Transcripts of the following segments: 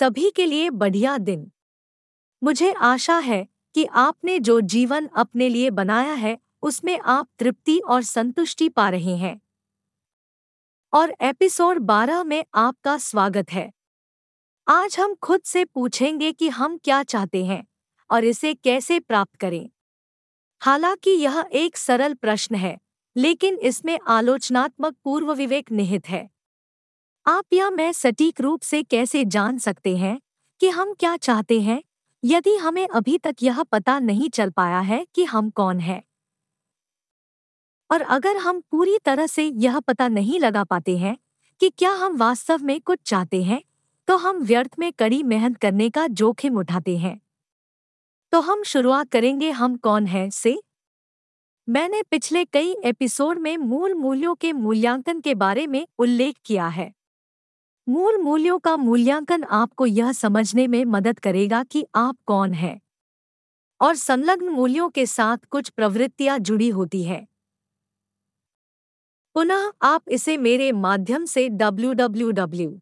सभी के लिए बढ़िया दिन। मुझे आशा है कि आपने जो जीवन अपने लिए बनाया है, उसमें आप तृप्ति और संतुष्टि पा रहे हैं। और एपिसोड 12 में आपका स्वागत है। आज हम खुद से पूछेंगे कि हम क्या चाहते हैं और इसे कैसे प्राप्त करें। हालाँकि यह एक सरल प्रश्न है, लेकिन इसमें आलोचनात्मक पूर्व विवेक निहित है। आप या मैं सटीक रूप से कैसे जान सकते हैं कि हम क्या चाहते हैं? यदि हमें अभी तक यह पता नहीं चल पाया है कि हम कौन हैं। और अगर हम पूरी तरह से यह पता नहीं लगा पाते हैं कि क्या हम वास्तव में कुछ चाहते हैं तो हम व्यर्थ में कड़ी मेहनत करने का जोखिम उठाते हैं। तो हम शुरुआत करेंगे, हम कौन हैं? से। मैंने पिछले कई एपिसोड में मूल मूल्यों के मूल्यांकन के बारे में उल्लेख किया है। मूल मूल्यों का मूल्यांकन आपको यह समझने में मदद करेगा कि आप कौन हैं। और संलग्न मूल्यों के साथ कुछ प्रवृत्तियाँ जुड़ी होती हैं। पुनः आप इसे मेरे माध्यम से W W W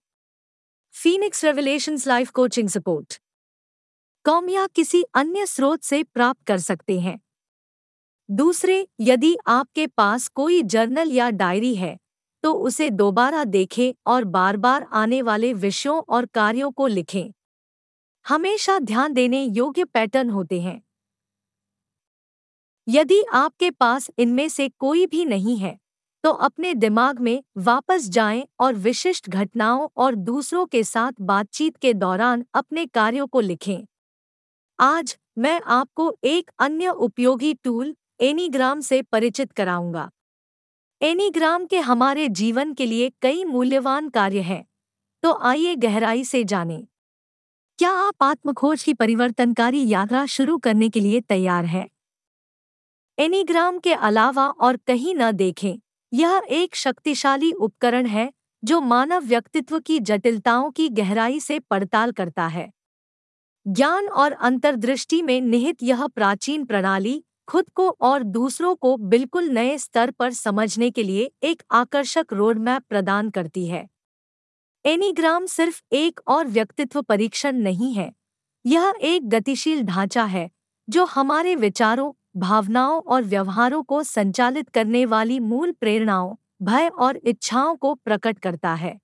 Phoenix Revelations life coaching support com या किसी अन्य स्रोत से प्राप्त कर सकते हैं। दूसरे, यदि आपके पास कोई जर्नल या डायरी है तो उसे दोबारा देखें और बार बार आने वाले विषयों और कार्यों को लिखें। हमेशा ध्यान देने योग्य पैटर्न होते हैं। यदि आपके पास इनमें से कोई भी नहीं है तो अपने दिमाग में वापस जाएँ और विशिष्ट घटनाओं और दूसरों के साथ बातचीत के दौरान अपने कार्यों को लिखें। आज मैं आपको एक अन्य उपयोगी टूल, एनीग्राम से परिचित कराऊँगा। एनीग्राम के हमारे जीवन के लिए कई मूल्यवान कार्य हैं। तो आइए गहराई से जानें। क्या आप आत्मखोज की परिवर्तनकारी यात्रा शुरू करने के लिए तैयार हैं? एनीग्राम के अलावा और कहीं न देखें, यह एक शक्तिशाली उपकरण है जो मानव व्यक्तित्व की जटिलताओं की गहराई से पड़ताल करता है। ज्ञान और अंतर्दृष्टि में निहित यह प्राचीन प्रणाली खुद को और दूसरों को बिल्कुल नए स्तर पर समझने के लिए एक आकर्षक रोडमैप प्रदान करती है। एनीग्राम सिर्फ़ एक और व्यक्तित्व परीक्षण नहीं है। यह एक गतिशील ढांचा है, जो हमारे विचारों, भावनाओं और व्यवहारों को संचालित करने वाली मूल प्रेरणाओं, भय और इच्छाओं को प्रकट करता है।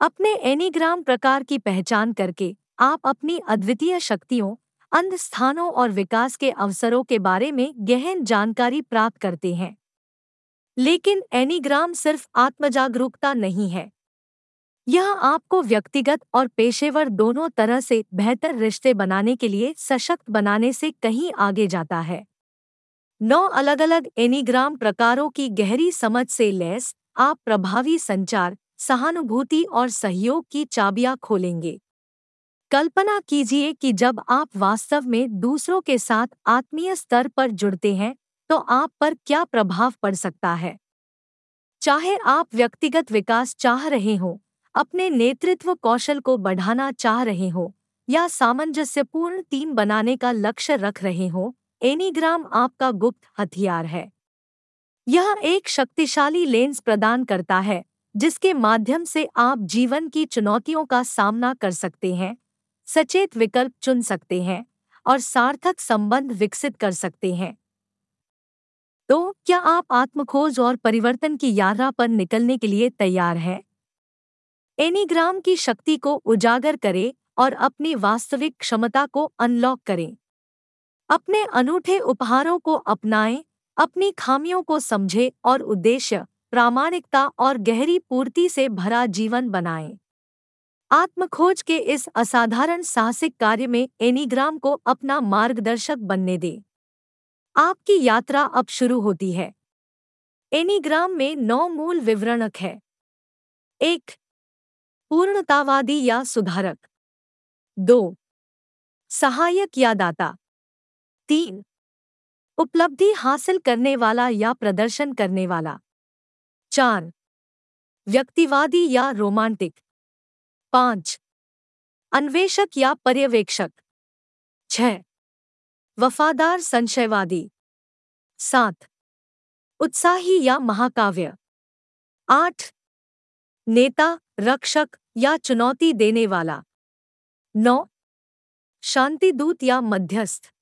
अपने एनीग्राम प्रकार की पहचान करके आप अपनी अद्वितीय शक्तियों अंध स्थानों और विकास के अवसरों के बारे में गहन जानकारी प्राप्त करते हैं। लेकिन एनीग्राम सिर्फ़ आत्मजागरूकता नहीं है। यह आपको व्यक्तिगत और पेशेवर दोनों तरह से बेहतर रिश्ते बनाने के लिए सशक्त बनाने से कहीं आगे जाता है। नौ अलग अलग एनीग्राम प्रकारों की गहरी समझ से लैस आप प्रभावी संचार, सहानुभूति और सहयोग की चाबियाँ खोलेंगे। कल्पना कीजिए कि जब आप वास्तव में दूसरों के साथ आत्मीय स्तर पर जुड़ते हैं तो आप पर क्या प्रभाव पड़ सकता है? चाहे आप व्यक्तिगत विकास चाह रहे हो, अपने नेतृत्व कौशल को बढ़ाना चाह रहे हो, या सामंजस्यपूर्ण टीम बनाने का लक्ष्य रख रहे हो, एनीग्राम आपका गुप्त हथियार है। यह एक शक्तिशाली लेंस प्रदान करता है, जिसके माध्यम से आप जीवन की चुनौतियों का सामना कर सकते हैं। सचेत विकल्प चुन सकते हैं और सार्थक संबंध विकसित कर सकते हैं। तो क्या आप आत्मखोज और परिवर्तन की यात्रा पर निकलने के लिए तैयार हैं? एनीग्राम की शक्ति को उजागर करें और अपनी वास्तविक क्षमता को अनलॉक करें। अपने अनूठे उपहारों को अपनाएँ, अपनी खामियों को समझें और उद्देश्य, प्रामाणिकता और गहरी पूर्ति से भरा जीवन बनाएँ। आत्मखोज के इस असाधारण साहसिक कार्य में एनीग्राम को अपना मार्गदर्शक बनने दे। आपकी यात्रा अब शुरू होती है। एनीग्राम में नौ मूल विवरणक है। एक, पूर्णतावादी या सुधारक। दो, सहायक या दाता। तीन, उपलब्धि हासिल करने वाला या प्रदर्शन करने वाला। चार, व्यक्तिवादी या रोमांटिक। पाँच। अन्वेषक या पर्यवेक्षक। छह वफादार संशयवादी। सात। उत्साही या महाकाव्य। आठ। नेता, रक्षक या चुनौती देने वाला नौ। शांतिदूत या मध्यस्थ।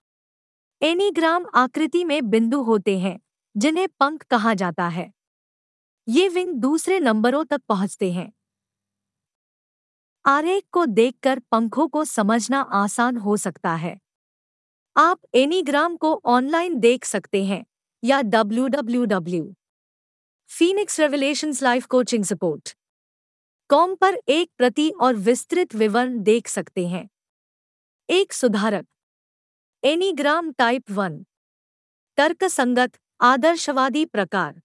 एनीग्राम आकृति में बिंदु होते हैं, जिन्हें पंख कहा जाता है। ये विंग दूसरे नंबरों तक पहुँचते हैं। आरेख को देखकर पंखों को समझना आसान हो सकता है। आप एनीग्राम को ऑनलाइन देख सकते हैं या W W W. Phoenix Revelations life coaching support com पर एक प्रति और विस्तृत विवरण देख सकते हैं। एक सुधारक। Enneagram type one. तर्कसंगत, आदर्शवादी प्रकार।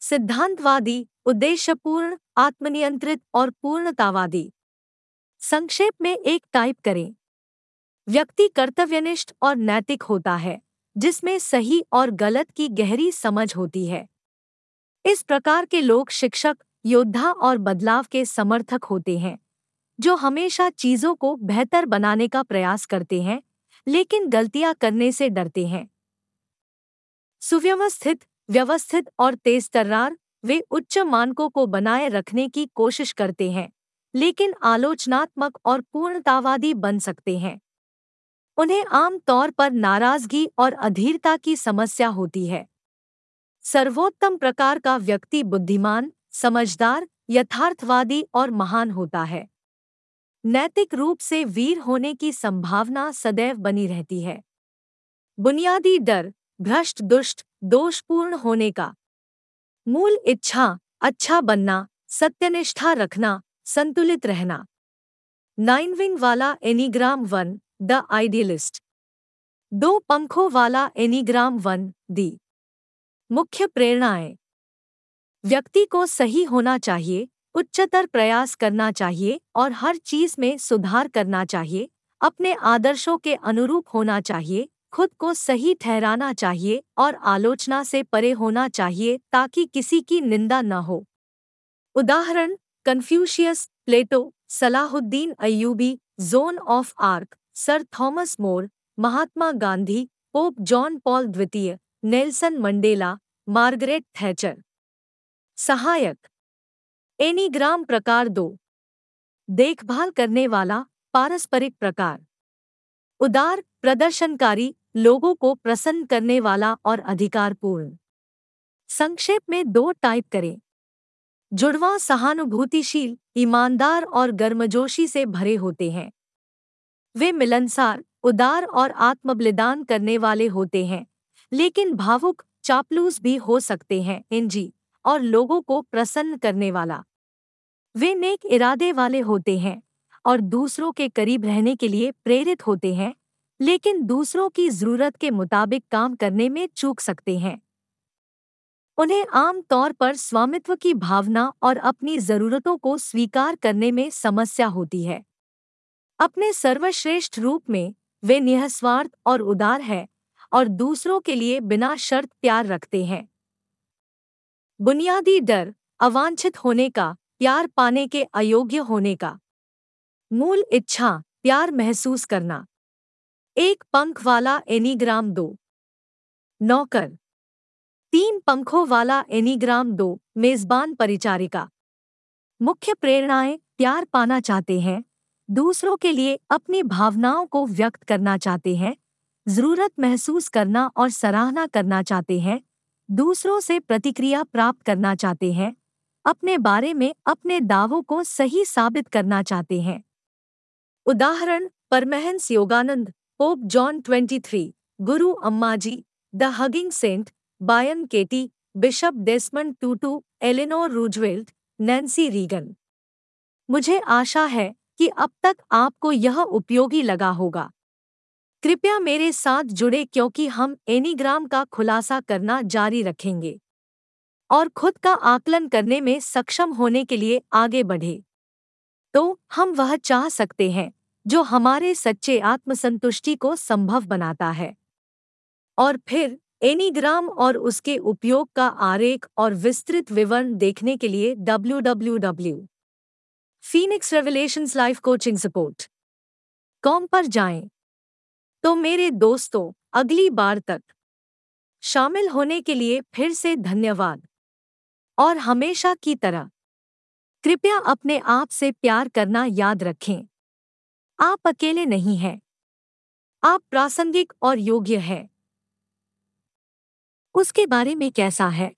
सिद्धांतवादी, उद्देश्यपूर्ण, आत्मनियंत्रित और पूर्णतावादी। संक्षेप में एक टाइप करें। व्यक्ति कर्तव्यनिष्ठ और नैतिक होता है, जिसमें सही और गलत की गहरी समझ होती है। इस प्रकार के लोग शिक्षक, योद्धा और बदलाव के समर्थक होते हैं, जो हमेशा चीज़ों को बेहतर बनाने का प्रयास करते हैं, लेकिन गलतियाँ करने से डरते हैं। सुव्यवस्थित, व्यवस्थित और तेज तर्रार, वे उच्च मानकों को बनाए रखने की कोशिश करते हैं। लेकिन आलोचनात्मक और पूर्णतावादी बन सकते हैं। उन्हें आम तौर पर नाराज़गी और अधीरता की समस्या होती है। सर्वोत्तम प्रकार का व्यक्ति बुद्धिमान, समझदार, यथार्थवादी और महान होता है। नैतिक रूप से वीर होने की संभावना सदैव बनी रहती है। बुनियादी डर, भ्रष्ट दुष्ट, दोषपूर्ण होने का। मूल इच्छा अच्छा बनना, सत्यनिष्ठा रखना संतुलित रहना। नाइन विंग वाला एनीग्राम वन द आइडियलिस्ट दो पंखों वाला एनीग्राम वन दी मुख्य प्रेरणाएँ। व्यक्ति को सही होना चाहिए, उच्चतर प्रयास करना चाहिए और हर चीज़ में सुधार करना चाहिए, अपने आदर्शों के अनुरूप होना चाहिए, खुद को सही ठहराना चाहिए और आलोचना से परे होना चाहिए ताकि किसी की निंदा न हो। उदाहरण Confucius Plato Salahuddin Ayyubi Joan of Arc Sir Thomas More Mahatma Gandhi Pope John Paul द्वितीय नेल्सन मंडेला मार्गरेट थैचर सहायक एनीग्राम प्रकार दो देखभाल करने वाला पारस्परिक प्रकार उदार प्रदर्शनकारी लोगों को प्रसन्न करने वाला और अधिकारपूर्ण संक्षेप में दो टाइप करें जुड़वा सहानुभूतिशील, ईमानदार और गर्मजोशी से भरे होते हैं। वे मिलनसार, उदार और आत्मबलिदान करने वाले होते हैं, लेकिन भावुक, चापलूस भी हो सकते हैं इंजी और लोगों को प्रसन्न करने वाला। वे नेक इरादे वाले होते हैं और दूसरों के करीब रहने के लिए प्रेरित होते हैं, लेकिन दूसरों की ज़रूरत के मुताबिक काम करने में चूक सकते हैं। उन्हें आम तौर पर स्वामित्व की भावना और अपनी जरूरतों को स्वीकार करने में समस्या होती है। अपने सर्वश्रेष्ठ रूप में, वे निःस्वार्थ और उदार है और दूसरों के लिए बिना शर्त प्यार रखते हैं। बुनियादी डर, अवांछित होने का, प्यार पाने के अयोग्य होने का। मूल इच्छा, प्यार महसूस करना। एक पंख वाला एनीग्राम दो। नौकर तीन पंखों वाला एनीग्राम दो, मेजबान परिचारिका। मुख्य प्रेरणाएँ प्यार पाना चाहते हैं, दूसरों के लिए अपनी भावनाओं को व्यक्त करना चाहते हैं, ज़रूरत महसूस करना और सराहना करना चाहते हैं, दूसरों से प्रतिक्रिया प्राप्त करना चाहते हैं, अपने बारे में अपने दावों को सही साबित करना चाहते हैं। उदाहरण, Paramahansa Yogananda, pope John 23 Guru Ammaji the hugging saint Byron Katie, bishop Desmond Tutu, Eleanor Roosevelt, Nancy Reagan. मुझे आशा है कि अब तक आपको यह उपयोगी लगा होगा। कृपया मेरे साथ जुड़े क्योंकि हम एनीग्राम का खुलासा करना जारी रखेंगे। और खुद का आकलन करने में सक्षम होने के लिए आगे बढ़े। तो हम वह चाह सकते हैं, जो हमारे सच्चे आत्मसंतुष्टि को संभव बनाता है। और फिर एनीग्राम और उसके उपयोग का आरेख और विस्तृत विवरण देखने के लिए W W W. Phoenix Revelations life coaching support com पर जाएँ। तो मेरे दोस्तों, अगली बार तक। शामिल होने के लिए फिर से धन्यवाद। और हमेशा की तरह, कृपया अपने आप से प्यार करना याद रखें। आप अकेले नहीं हैं। आप प्रासंगिक और योग्य हैं। उसके बारे में कैसा है?